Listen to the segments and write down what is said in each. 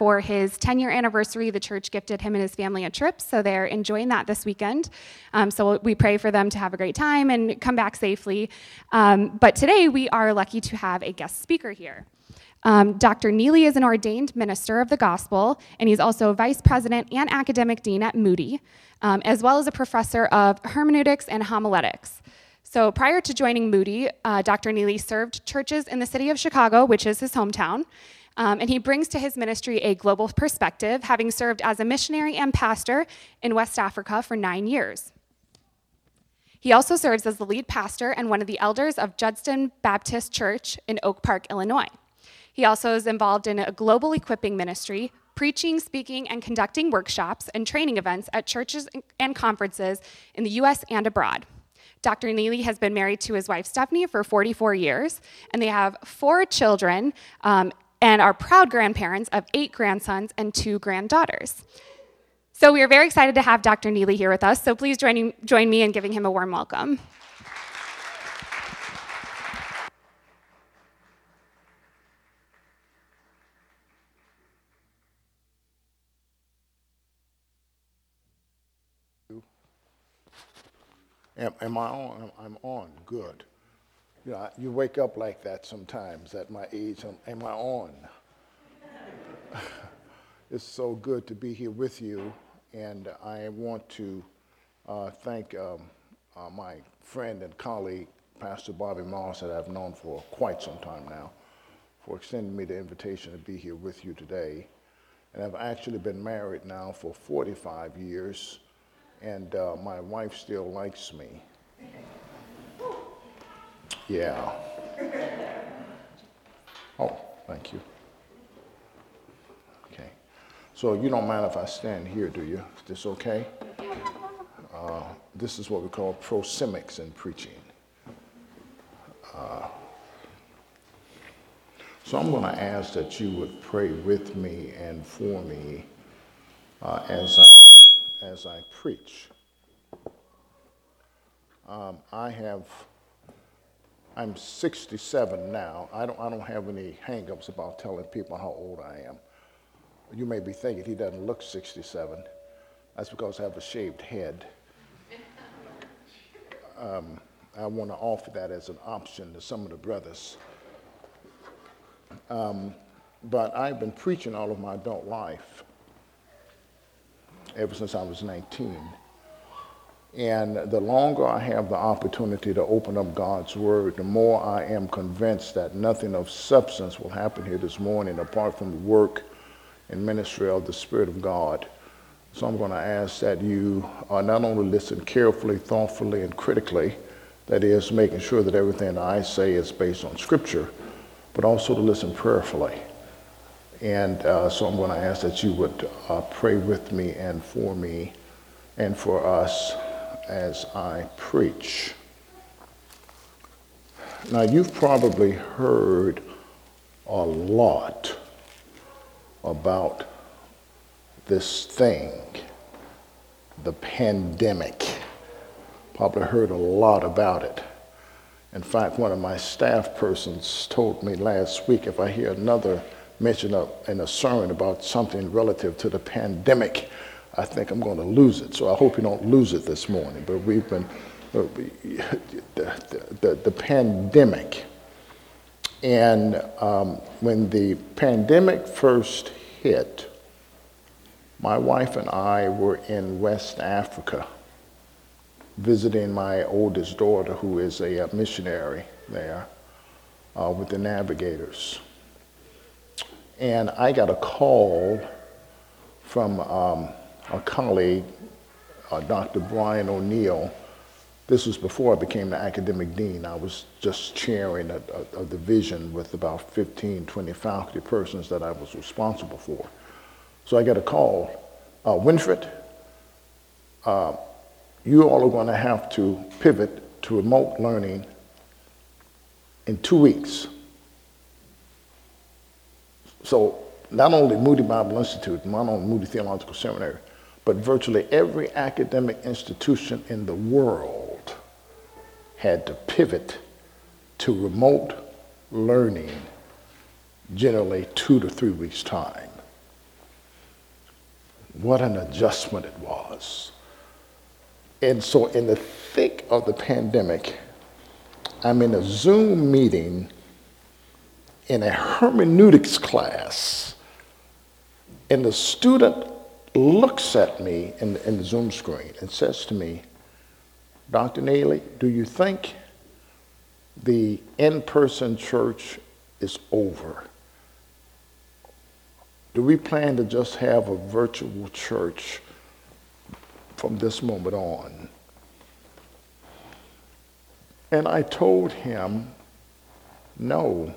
for his 10 year anniversary, the church gifted him and his family a trip, so they're enjoying that this weekend. Um, so we pray for them to have a great time and come back safely. Um, but today we are lucky to have a guest speaker here. Um, Dr. Neely is an ordained minister of the gospel, and he's also vice president and academic dean at Moody, um, as well as a professor of hermeneutics and homiletics. So prior to joining Moody, uh, Dr. Neely served churches in the city of Chicago, which is his hometown, um, and he brings to his ministry a global perspective, having served as a missionary and pastor in West Africa for nine years. He also serves as the lead pastor and one of the elders of Judson Baptist Church in Oak Park, Illinois. He also is involved in a global equipping ministry, preaching, speaking, and conducting workshops and training events at churches and conferences in the US and abroad. Dr. Neely has been married to his wife Stephanie for 44 years, and they have four children um, and are proud grandparents of eight grandsons and two granddaughters. So we are very excited to have Dr. Neely here with us, so please join, join me in giving him a warm welcome. Am, am I on? I'm on. Good. You know, you wake up like that sometimes at my age. Am, I on? it's so good to be here with you, and I want to uh, thank um, uh, my friend and colleague, Pastor Bobby Moss, that I've known for quite some time now, for extending me the invitation to be here with you today. And I've actually been married now for 45 years and uh, my wife still likes me. Yeah. Oh, thank you. Okay. So you don't mind if I stand here, do you? Is this okay? Uh, this is what we call proxemics in preaching. Uh, so I'm going to ask that you would pray with me and for me uh, as I as I preach. Um, I have, I'm 67 now. I don't, I don't have any hangups about telling people how old I am. You may be thinking he doesn't look 67. That's because I have a shaved head. Um, I want to offer that as an option to some of the brothers. Um, but I've been preaching all of my adult life ever since I was 19. And the longer I have the opportunity to open up God's Word, the more I am convinced that nothing of substance will happen here this morning apart from the work and ministry of the Spirit of God. So I'm going to ask that you uh, not only listen carefully, thoughtfully, and critically, that is, making sure that everything I say is based on Scripture, but also to listen prayerfully. And uh, so I'm going to ask that you would uh, pray with me and for me and for us as I preach. Now, you've probably heard a lot about this thing, the pandemic. Probably heard a lot about it. In fact, one of my staff persons told me last week if I hear another mention a, in a sermon about something relative to the pandemic, I think I'm going to lose it. So I hope you don't lose it this morning. But we've been, uh, the, the, the, pandemic. And um, when the pandemic first hit, my wife and I were in West Africa visiting my oldest daughter, who is a, missionary there uh, with the Navigators. And I got a call from um, a colleague, uh, Dr. Brian O'Neill. This was before I became the academic dean. I was just chairing a, a, a division with about 15, 20 faculty persons that I was responsible for. So I got a call, uh, Winfred, uh, you all are going to have to pivot to remote learning in two weeks. So not only Moody Bible Institute, not only Moody Theological Seminary, but virtually every academic institution in the world had to pivot to remote learning, generally two to three weeks' time. What an adjustment it was. And so, in the thick of the pandemic, I'm in a Zoom meeting in a hermeneutics class, and the student looks at me in, in the Zoom screen and says to me, Dr. Neely, do you think the in person church is over? Do we plan to just have a virtual church from this moment on? And I told him, no.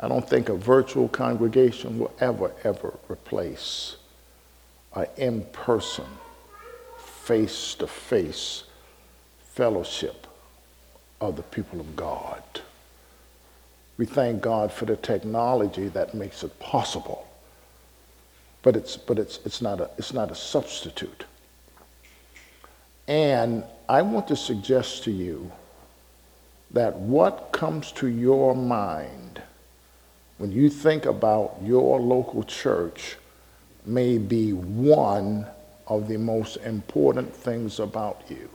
I don't think a virtual congregation will ever, ever replace an in person, face to face fellowship of the people of God. We thank God for the technology that makes it possible. But it's, but it's, it's, not, a, it's not a substitute. And I want to suggest to you that what comes to your mind when you think about your local church may be one of the most important things about you.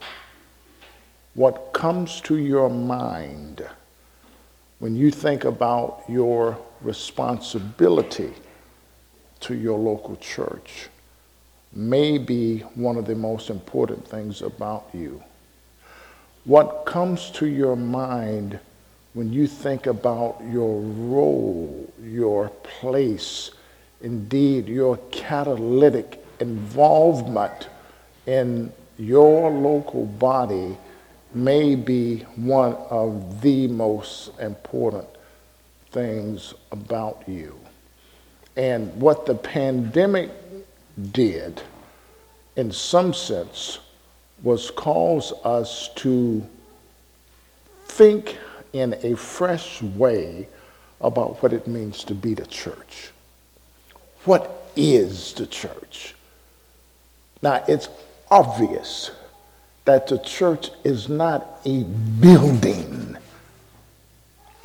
What comes to your mind when you think about your responsibility to your local church may be one of the most important things about you. What comes to your mind when you think about your role, your place, indeed your catalytic involvement in your local body may be one of the most important things about you. And what the pandemic did, in some sense, was cause us to think in a fresh way about what it means to be the church. What is the church? Now, it's obvious that the church is not a building.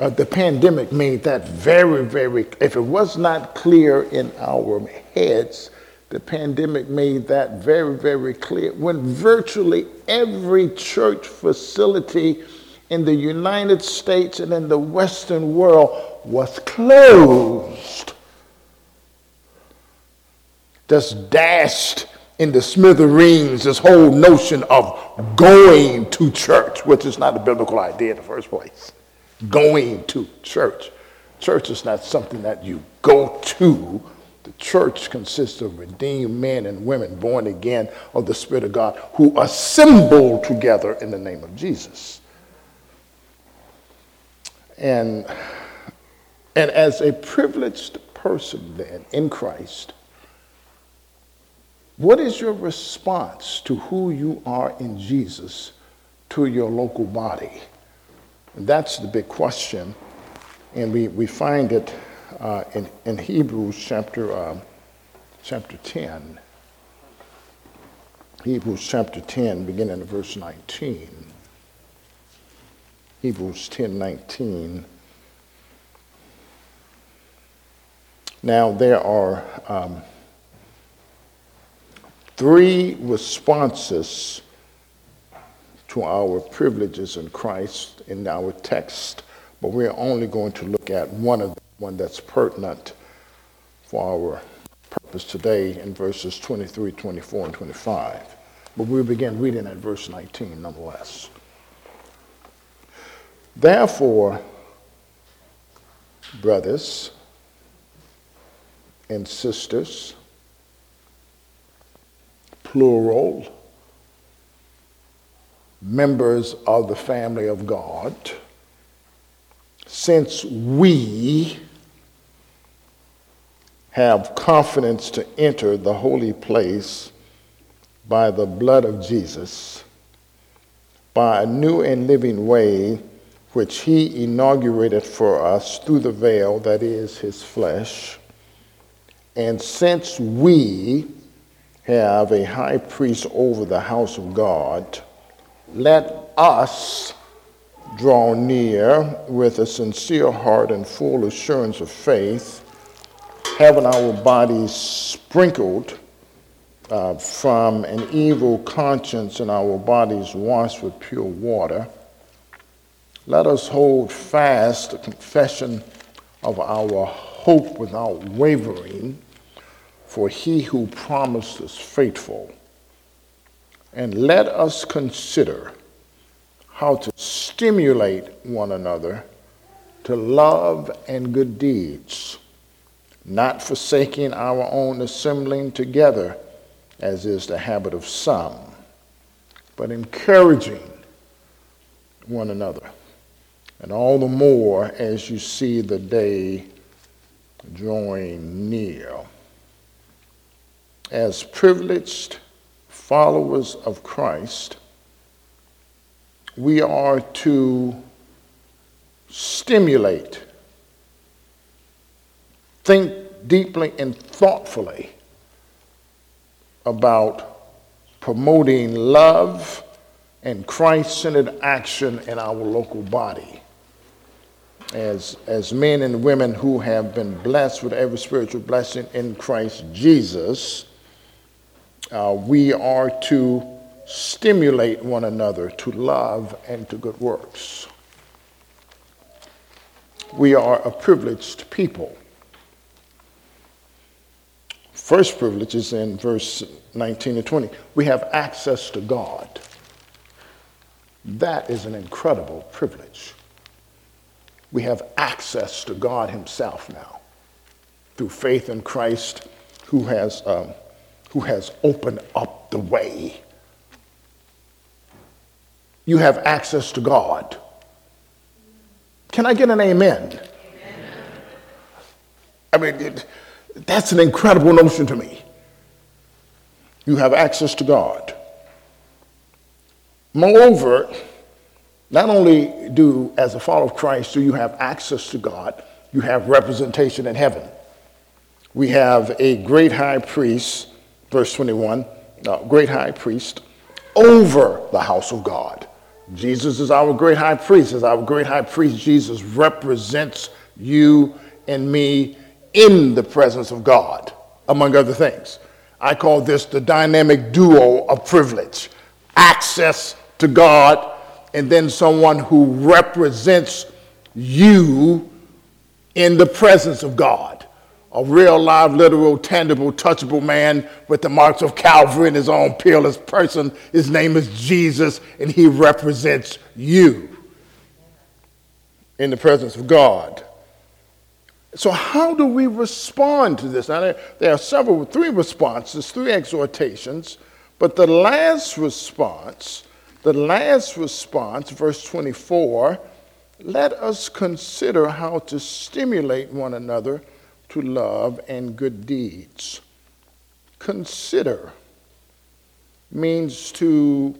Uh, the pandemic made that very, very, if it was not clear in our heads, the pandemic made that very, very clear. When virtually every church facility in the United States and in the Western world was closed, just dashed into smithereens this whole notion of going to church, which is not a biblical idea in the first place. Going to church. Church is not something that you go to. The church consists of redeemed men and women born again of the Spirit of God who assemble together in the name of Jesus. And, and as a privileged person, then, in Christ, what is your response to who you are in Jesus to your local body? And that's the big question. And we, we find it uh, in, in Hebrews chapter, uh, chapter 10. Hebrews chapter 10, beginning at verse 19. Hebrews 10 19. Now, there are um, three responses to our privileges in Christ in our text, but we're only going to look at one of them, one that's pertinent for our purpose today in verses 23, 24, and 25. But we'll begin reading at verse 19 nonetheless. Therefore, brothers and sisters, plural, members of the family of God, since we have confidence to enter the holy place by the blood of Jesus, by a new and living way which he inaugurated for us through the veil that is his flesh. And since we have a high priest over the house of God, let us draw near with a sincere heart and full assurance of faith, having our bodies sprinkled uh, from an evil conscience and our bodies washed with pure water, let us hold fast the confession of our hope without wavering, for he who promised is faithful. And let us consider how to stimulate one another to love and good deeds, not forsaking our own assembling together, as is the habit of some, but encouraging one another. And all the more as you see the day drawing near. As privileged followers of Christ, we are to stimulate, think deeply and thoughtfully about promoting love and Christ centered action in our local body. As, as men and women who have been blessed with every spiritual blessing in Christ Jesus, uh, we are to stimulate one another to love and to good works. We are a privileged people. First privilege is in verse 19 and 20. We have access to God. That is an incredible privilege. We have access to God Himself now through faith in Christ who has, um, who has opened up the way you have access to God. Can I get an amen? amen. I mean, it, that's an incredible notion to me. You have access to God. Moreover, not only do, as a follower of Christ, do you have access to God, you have representation in heaven. We have a great high priest, verse 21, uh, great high priest over the house of God. Jesus is our great high priest. As our great high priest, Jesus represents you and me in the presence of God, among other things. I call this the dynamic duo of privilege access to God, and then someone who represents you in the presence of God a real, live, literal, tangible, touchable man with the marks of Calvary in his own peerless person. His name is Jesus, and he represents you in the presence of God. So, how do we respond to this? Now, there, there are several, three responses, three exhortations, but the last response, the last response, verse 24, let us consider how to stimulate one another to love and good deeds. Consider means to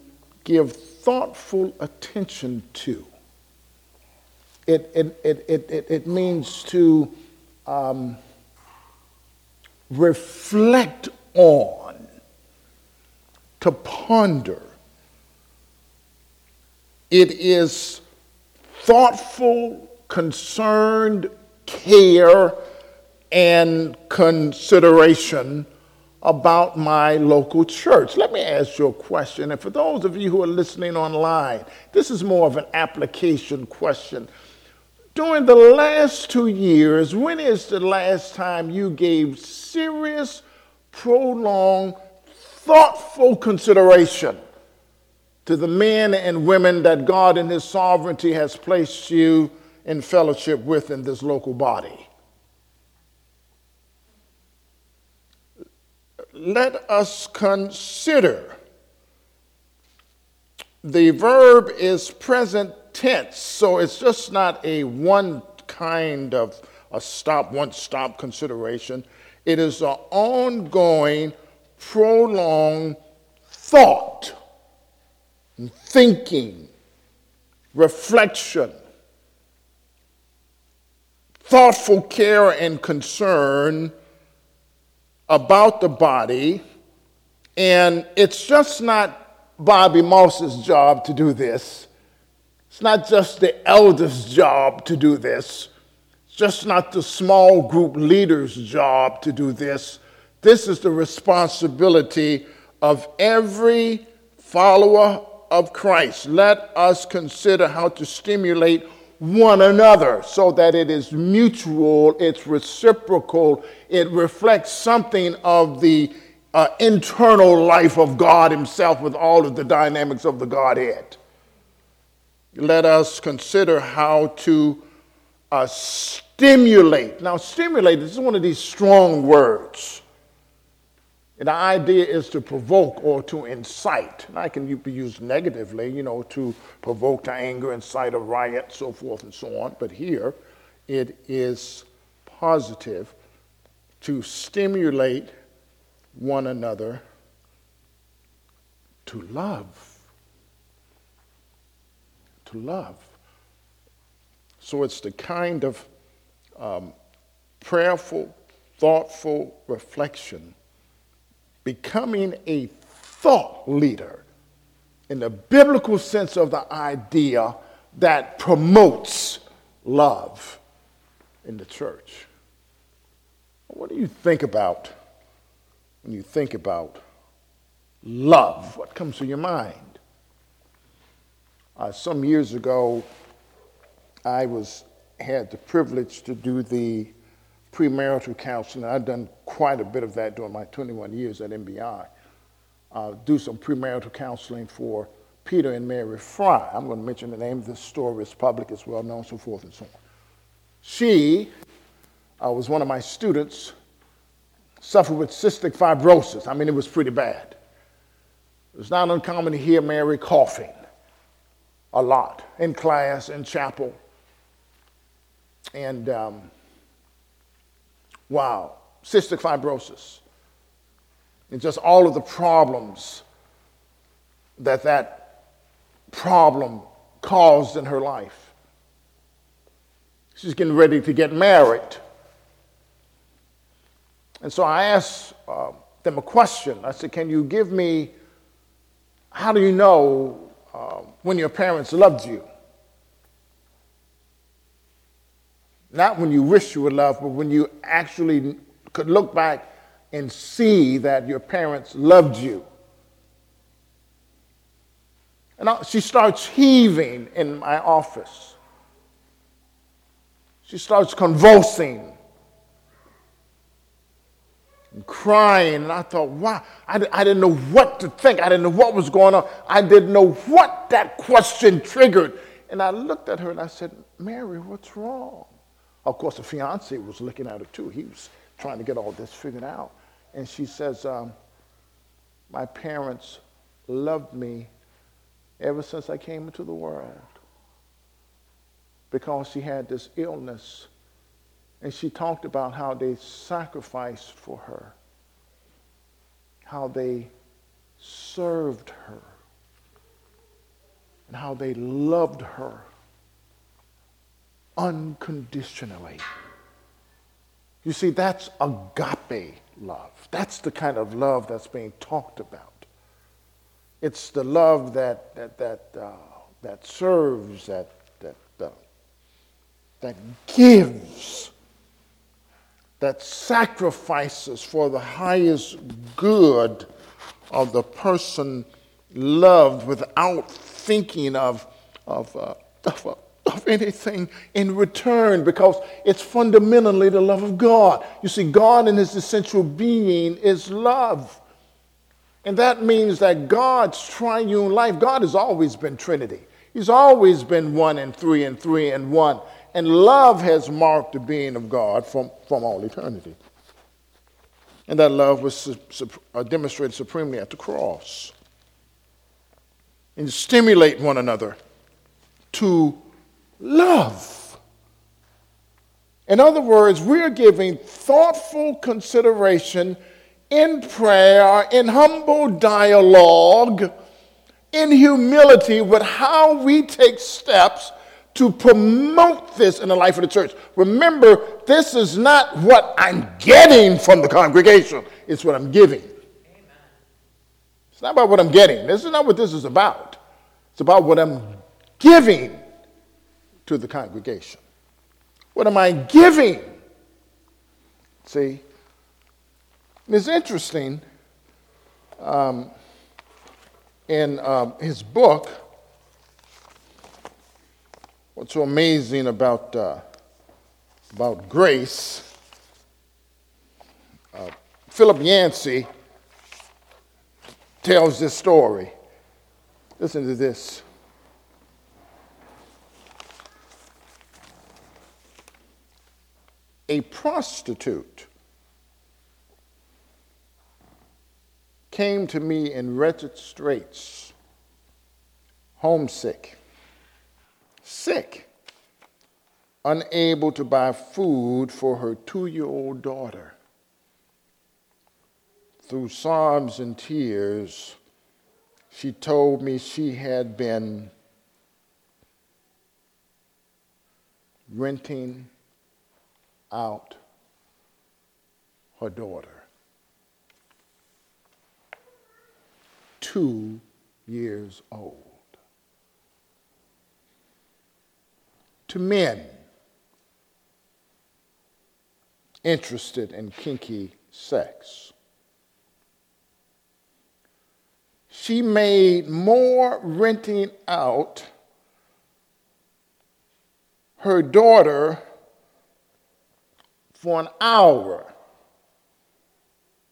give thoughtful attention to. It, it, it, it, it, means to um, reflect on, to ponder. It is thoughtful, concerned care and consideration about my local church. Let me ask you a question. And for those of you who are listening online, this is more of an application question. During the last two years, when is the last time you gave serious, prolonged, thoughtful consideration to the men and women that God in His sovereignty has placed you in fellowship with in this local body? let us consider. The verb is present tense, so it's just not a one kind of a stop, one stop consideration. It is an ongoing, prolonged thought, thinking, reflection, thoughtful care and concern about the body, and it's just not Bobby Moss's job to do this. It's not just the elder's job to do this. It's just not the small group leader's job to do this. This is the responsibility of every follower of Christ. Let us consider how to stimulate one another so that it is mutual, it's reciprocal, it reflects something of the uh, internal life of God Himself with all of the dynamics of the Godhead. Let us consider how to uh, stimulate. Now, stimulate is one of these strong words. And the idea is to provoke or to incite. And I can be used negatively, you know, to provoke to anger, incite a riot, so forth and so on. But here, it is positive to stimulate one another to love. To love. So it's the kind of um, prayerful, thoughtful reflection becoming a thought leader in the biblical sense of the idea that promotes love in the church. What do you think about when you think about love? What comes to your mind? Uh, some years ago, I was had the privilege to do the premarital counseling. I've done quite a bit of that during my 21 years at MBI. Uh, do some premarital counseling for Peter and Mary Fry. I'm going to mention the name of this story. It's public, it's well known, so forth and so on. She uh, was one of my students, suffered with cystic fibrosis. I mean, it was pretty bad. It was not uncommon to hear Mary coughing a lot in class, in chapel. And um, Wow. Cystic fibrosis. And just all of the problems that that problem caused in her life. She's getting ready to get married. And so I asked uh, them a question. I said, Can you give me, how do you know uh, when your parents loved you? Not when you wish you were loved, but when you actually could look back and see that your parents loved you. And she starts heaving in my office. She starts convulsing and crying. And I thought, wow, I, I didn't know what to think. I didn't know what was going on. I didn't know what that question triggered. And I looked at her and I said, Mary, what's wrong? Of course, the fiance was looking at her too. He was trying to get all this figured out. And she says, um, My parents loved me ever since I came into the world because she had this illness. And she talked about how they sacrificed for her, how they served her, and how they loved her unconditionally. You see, that's agape love. That's the kind of love that's being talked about. It's the love that, that, that, uh, that serves, that, that, uh, that gives, that sacrifices for the highest good of the person loved without thinking of, of, uh, of, of anything in return because it's fundamentally the love of God. You see, God in his essential being is love. And that means that God's triune life, God has always been Trinity. He's always been one and three and three and one. And love has marked the being of God from, from all eternity. And that love was uh, demonstrated supremely at the cross. And stimulate one another to love. In other words, we're giving thoughtful consideration in prayer, in humble dialogue, in humility with how we take steps to promote this in the life of the church. Remember, this is not what I'm getting from the congregation, it's what I'm giving. Amen. It's not about what I'm getting. This is not what this is about. It's about what I'm giving to the congregation. What am I giving? See? And It's interesting. Um, in um, his book, what's so amazing about, uh, about grace, uh, Philip Yancey tells this story. Listen to this. A prostitute came to me in wretched straits, homesick, sick, unable to buy food for her two year old daughter. Through sobs and tears, she told me she had been renting out her daughter. two years old. To men interested in kinky sex, she made more renting out her daughter for an hour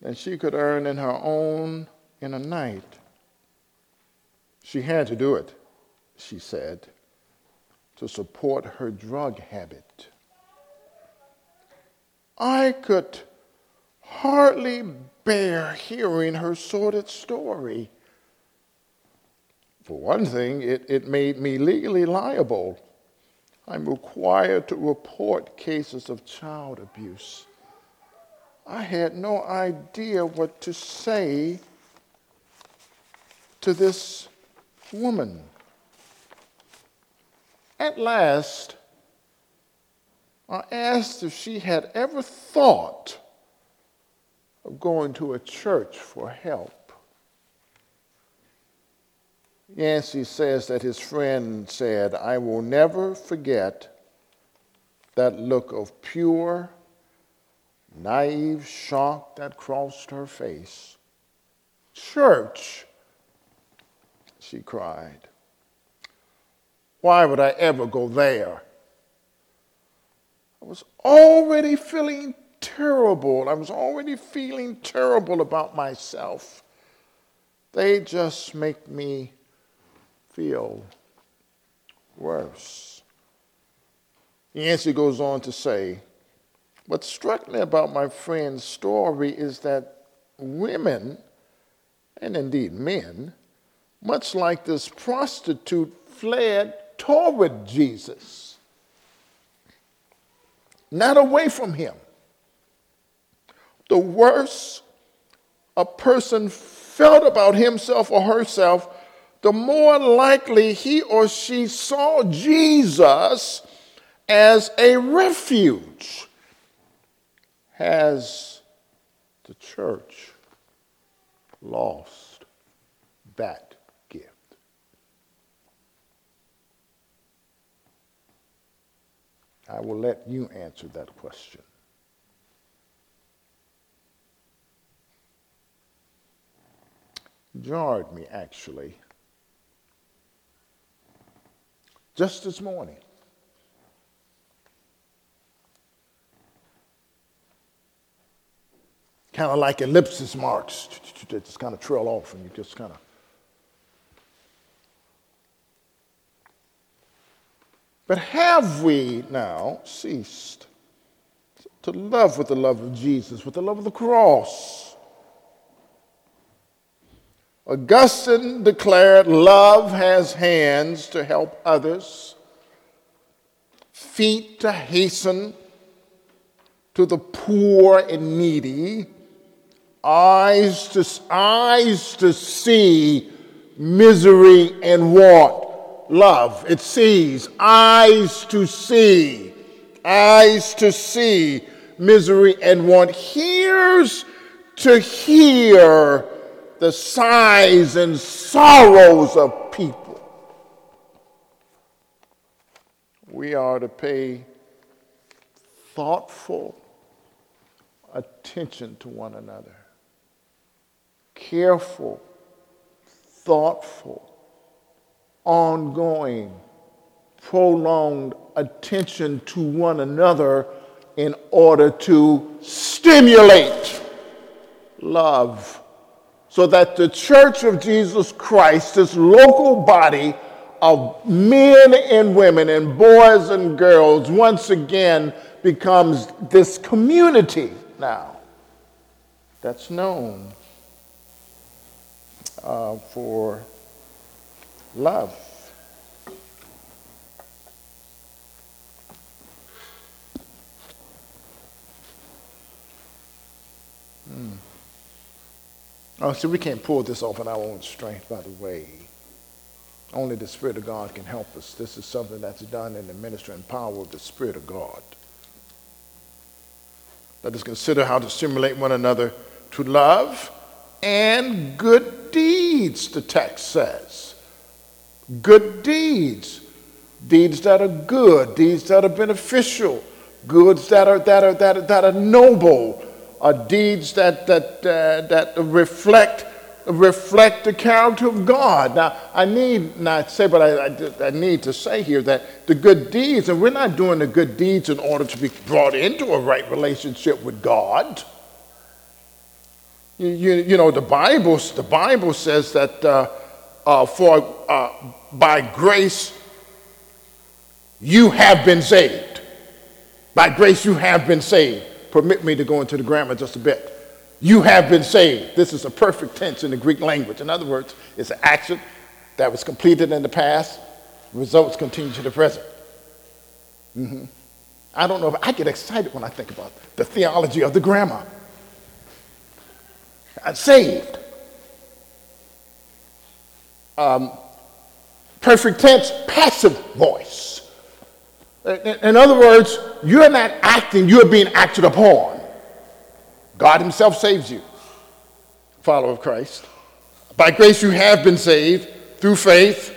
than she could earn in her own in a night. She had to do it, she said, to support her drug habit. I could hardly bear hearing her sordid story. For one thing, it, it made me legally liable. I'm required to report cases of child abuse. I had no idea what to say to this woman. At last, I asked if she had ever thought of going to a church for help. Yancey says that his friend said, I will never forget that look of pure, naive shock that crossed her face. Church she cried. Why would I ever go there? I was already feeling terrible. I was already feeling terrible about myself. They just make me feel worse. Yancey goes on to say, What struck me about my friend's story is that women, and indeed men, much like this prostitute fled toward Jesus, not away from him. The worse a person felt about himself or herself, the more likely he or she saw Jesus as a refuge. Has the church lost that gift? I will let you answer that question. Jarred me, actually, just this morning. Kind of like ellipsis marks, that just kind of trail off and you just kind of But have we now ceased to love with the love of Jesus, with the love of the cross? Augustine declared love has hands to help others, feet to hasten to the poor and needy, eyes to, eyes to see misery and want love. It sees, eyes to see, eyes to see misery and want, hears to hear the sighs and sorrows of people. We are to pay thoughtful attention to one another, careful, thoughtful, ongoing, prolonged attention to one another in order to stimulate love so that the church of Jesus Christ, this local body of men and women and boys and girls, once again becomes this community now that's known uh, for love. Oh, see, we can't pull this off in our own strength, by the way. Only the Spirit of God can help us. This is something that's done in the ministry and power of the Spirit of God. Let us consider how to stimulate one another to love and good deeds, the text says. Good deeds. Deeds that are good, deeds that are beneficial, goods that are, that are, that are, that are noble, are deeds that, that, uh, that reflect, reflect the character of God. Now, I need not say, but I, I, I need to say here that the good deeds, and we're not doing the good deeds in order to be brought into a right relationship with God. You, you, you know, the Bible, the Bible says that uh, uh, for uh, by grace you have been saved. By grace you have been saved permit me to go into the grammar just a bit. You have been saved. This is a perfect tense in the Greek language. In other words, it's an action that was completed in the past, results continue to the present. Mm-hmm. I don't know if I get excited when I think about the theology of the grammar. I'm saved. Um, perfect tense, passive voice. In other words, you're not acting, you're being acted upon. God Himself saves you, follower of Christ. By grace you have been saved through faith,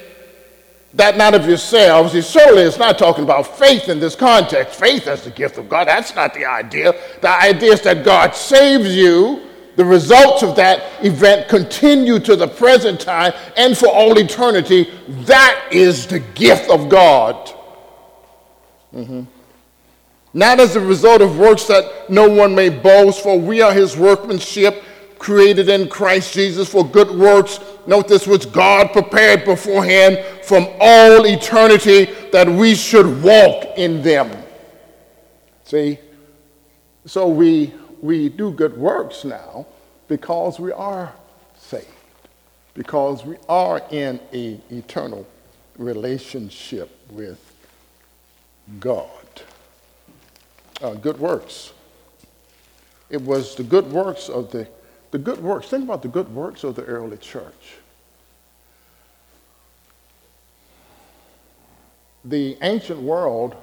that not of yourselves. It certainly is not talking about faith in this context. Faith as the gift of God, that's not the idea. The idea is that God saves you. The results of that event continue to the present time and for all eternity. That is the gift of God. Mm-hmm. Not as a result of works that no one may boast, for we are his workmanship, created in Christ Jesus for good works. Note this, which God prepared beforehand from all eternity that we should walk in them. See? So we, we do good works now because we are saved, because we are in an eternal relationship with God. Uh, good works. It was the good works of the, the good works. Think about the good works of the early church. The ancient world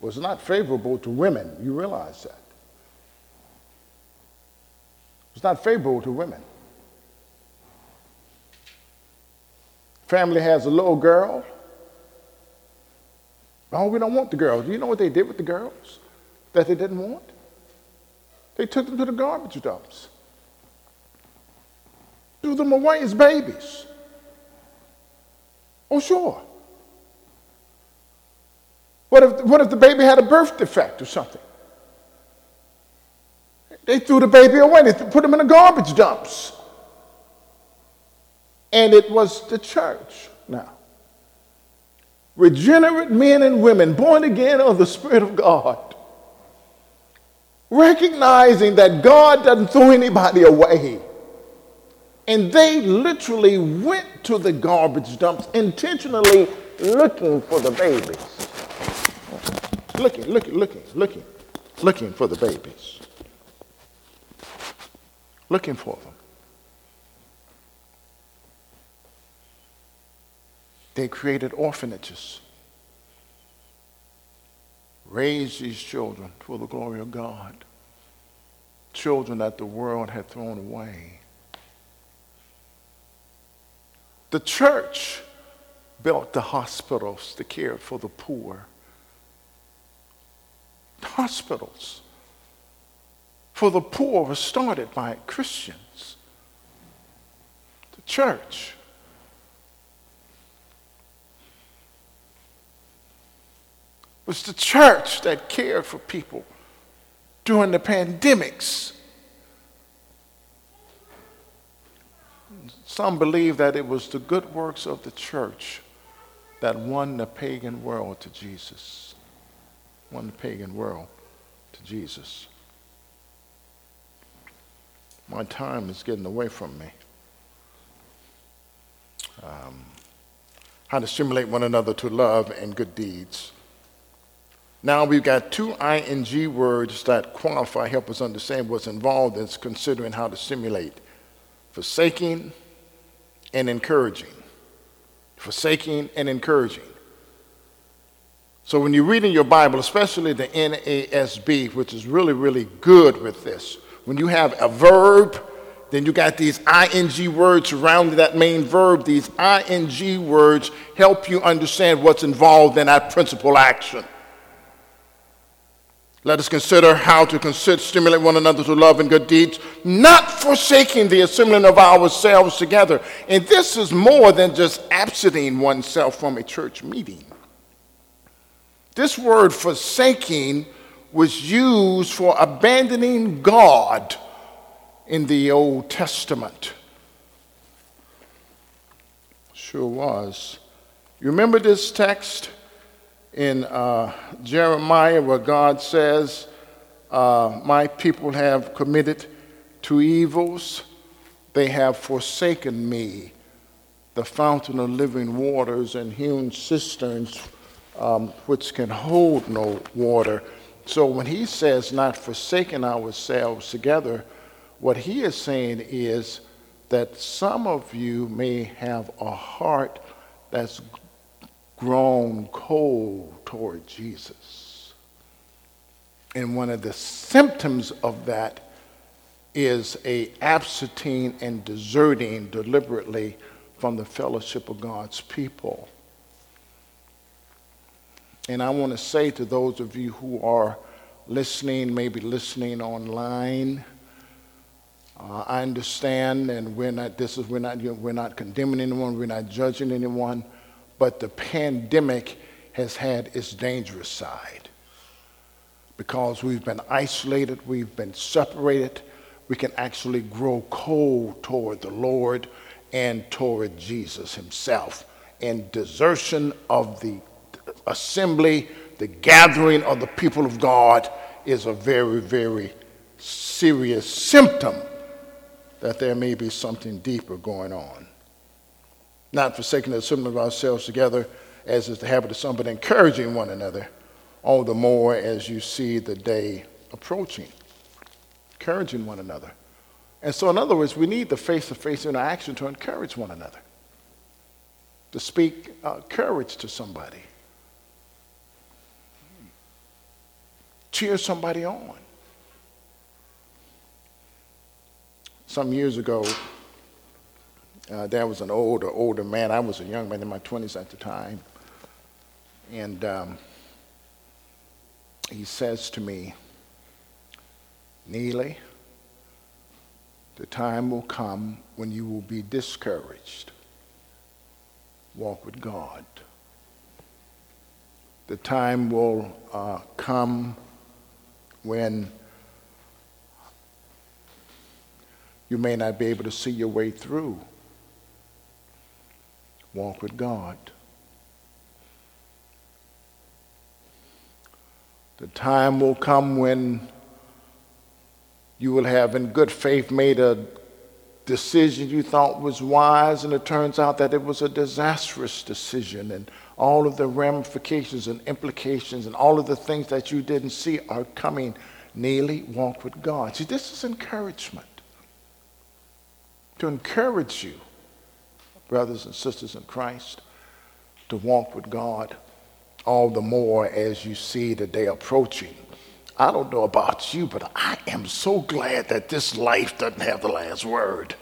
was not favorable to women. You realize that. It was not favorable to women. Family has a little girl, Oh, we don't want the girls. You know what they did with the girls that they didn't want? They took them to the garbage dumps, threw them away as babies. Oh, sure. What if, what if the baby had a birth defect or something? They threw the baby away. They put him in the garbage dumps. And it was the church regenerate men and women born again of the Spirit of God, recognizing that God doesn't throw anybody away. And they literally went to the garbage dumps intentionally looking for the babies. Looking, looking, looking, looking, looking for the babies. Looking for them. They created orphanages, raised these children for the glory of God, children that the world had thrown away. The church built the hospitals to care for the poor. hospitals for the poor were started by Christians. The church. Was the church that cared for people during the pandemics. Some believe that it was the good works of the church that won the pagan world to Jesus. Won the pagan world to Jesus. My time is getting away from me. Um, how to stimulate one another to love and good deeds. Now we've got two ing words that qualify, help us understand what's involved in considering how to simulate forsaking and encouraging. Forsaking and encouraging. So when you're reading your Bible, especially the NASB, which is really, really good with this, when you have a verb, then you got these ing words surrounding that main verb. These ing words help you understand what's involved in that principal action. Let us consider how to consider, stimulate one another to love and good deeds, not forsaking the assembling of ourselves together. And this is more than just absenting oneself from a church meeting. This word forsaking was used for abandoning God in the Old Testament. Sure was. You remember this text? In uh, Jeremiah where God says, uh, My people have committed two evils. They have forsaken me, the fountain of living waters, and hewn cisterns um, which can hold no water. So when he says not forsaking ourselves together, what he is saying is that some of you may have a heart that's grown cold toward Jesus. And one of the symptoms of that is a absenting and deserting deliberately from the fellowship of God's people. And I want to say to those of you who are listening, maybe listening online, uh, I understand, and we're not. This is we're not. We're not condemning anyone. We're not judging anyone but the pandemic has had its dangerous side. Because we've been isolated, we've been separated, we can actually grow cold toward the Lord and toward Jesus himself. And desertion of the assembly, the gathering of the people of God, is a very, very serious symptom that there may be something deeper going on not forsaking the assembly of ourselves together, as is the habit of some, but encouraging one another, all the more as you see the day approaching. Encouraging one another. And so, in other words, we need the face to face interaction to encourage one another, to speak uh, courage to somebody, cheer somebody on. Some years ago, uh, there was an older, older man. I was a young man in my 20s at the time. And um, he says to me, Neely, the time will come when you will be discouraged. Walk with God. The time will uh, come when you may not be able to see your way through walk with God. The time will come when you will have, in good faith, made a decision you thought was wise, and it turns out that it was a disastrous decision, and all of the ramifications and implications and all of the things that you didn't see are coming. Neely, walk with God. See, this is encouragement. To encourage you brothers and sisters in Christ, to walk with God all the more as you see the day approaching. I don't know about you, but I am so glad that this life doesn't have the last word.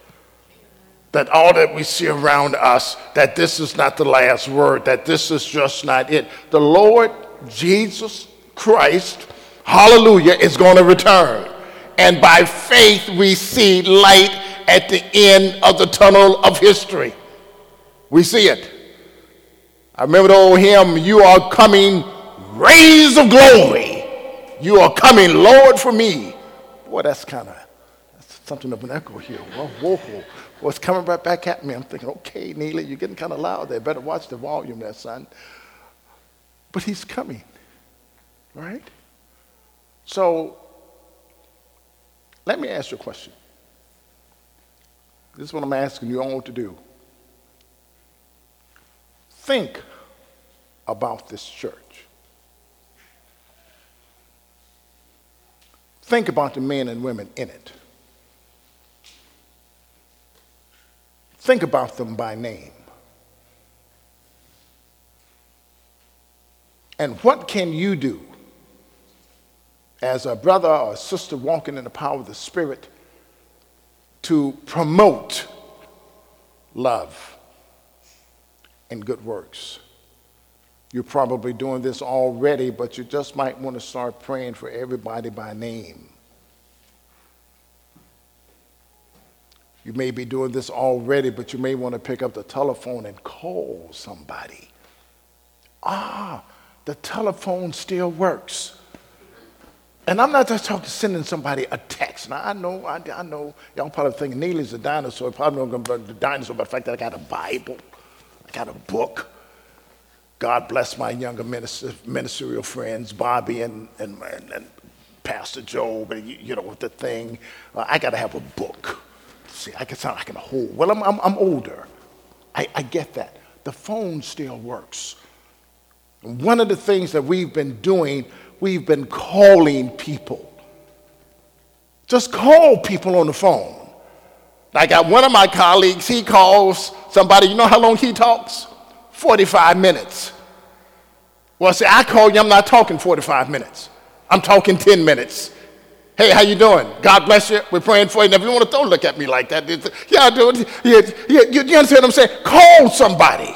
That all that we see around us, that this is not the last word, that this is just not it. The Lord Jesus Christ hallelujah, is going to return. And by faith, we see light at the end of the tunnel of history. We see it. I remember the old hymn, You are coming, rays of glory. You are coming, Lord, for me. Boy, that's kind of something of an echo here. Whoa, whoa, whoa. What's coming right back at me? I'm thinking, okay, Neely, you're getting kind of loud there. Better watch the volume there, son. But he's coming, right? So let me ask you a question. This is what I'm asking you all to do. Think about this church. Think about the men and women in it. Think about them by name. And what can you do as a brother or a sister walking in the power of the Spirit to promote love and good works? You're probably doing this already, but you just might want to start praying for everybody by name. You may be doing this already, but you may want to pick up the telephone and call somebody. Ah, the telephone still works. And I'm not just talking to sending somebody a text. Now I know, I, I know, y'all probably thinking Neely's a dinosaur. Probably not to be a dinosaur, but the fact that I got a Bible, got a book. God bless my younger minister, ministerial friends, Bobby and, and, and, Pastor Job, and you, you know with the thing. Uh, I got to have a book. See, I can sound like an hold. Well, I'm, I'm, I'm older. I, I get that. The phone still works. One of the things that we've been doing, we've been calling people. Just call people on the phone. I got one of my colleagues, he calls somebody, you know how long he talks? 45 minutes. Well, see, I call you, I'm not talking 45 minutes. I'm talking 10 minutes. Hey, how you doing? God bless you. We're praying for you. Now, if you want to, don't look at me like that. Yeah, dude. Yeah, yeah, you, you understand what I'm saying? Call somebody.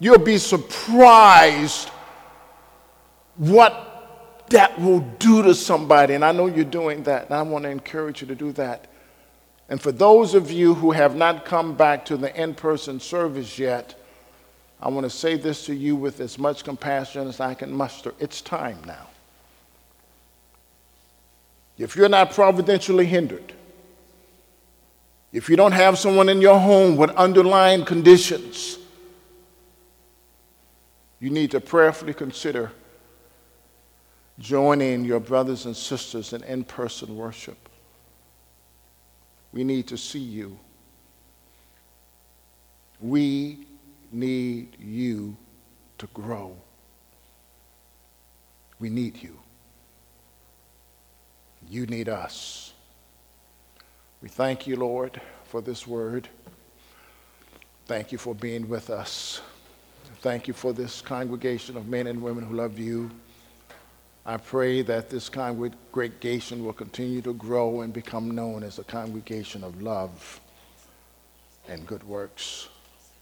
You'll be surprised what that will do to somebody. And I know you're doing that, and I want to encourage you to do that. And for those of you who have not come back to the in person service yet, I want to say this to you with as much compassion as I can muster. It's time now. If you're not providentially hindered, if you don't have someone in your home with underlying conditions, you need to prayerfully consider joining your brothers and sisters in in person worship. We need to see you. We need you to grow. We need you. You need us. We thank you, Lord, for this word. Thank you for being with us. Thank you for this congregation of men and women who love you. I pray that this congregation will continue to grow and become known as a congregation of love and good works,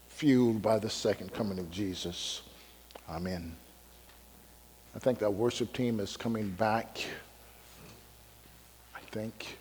fueled by the second coming of Jesus. Amen. I think that worship team is coming back. I think.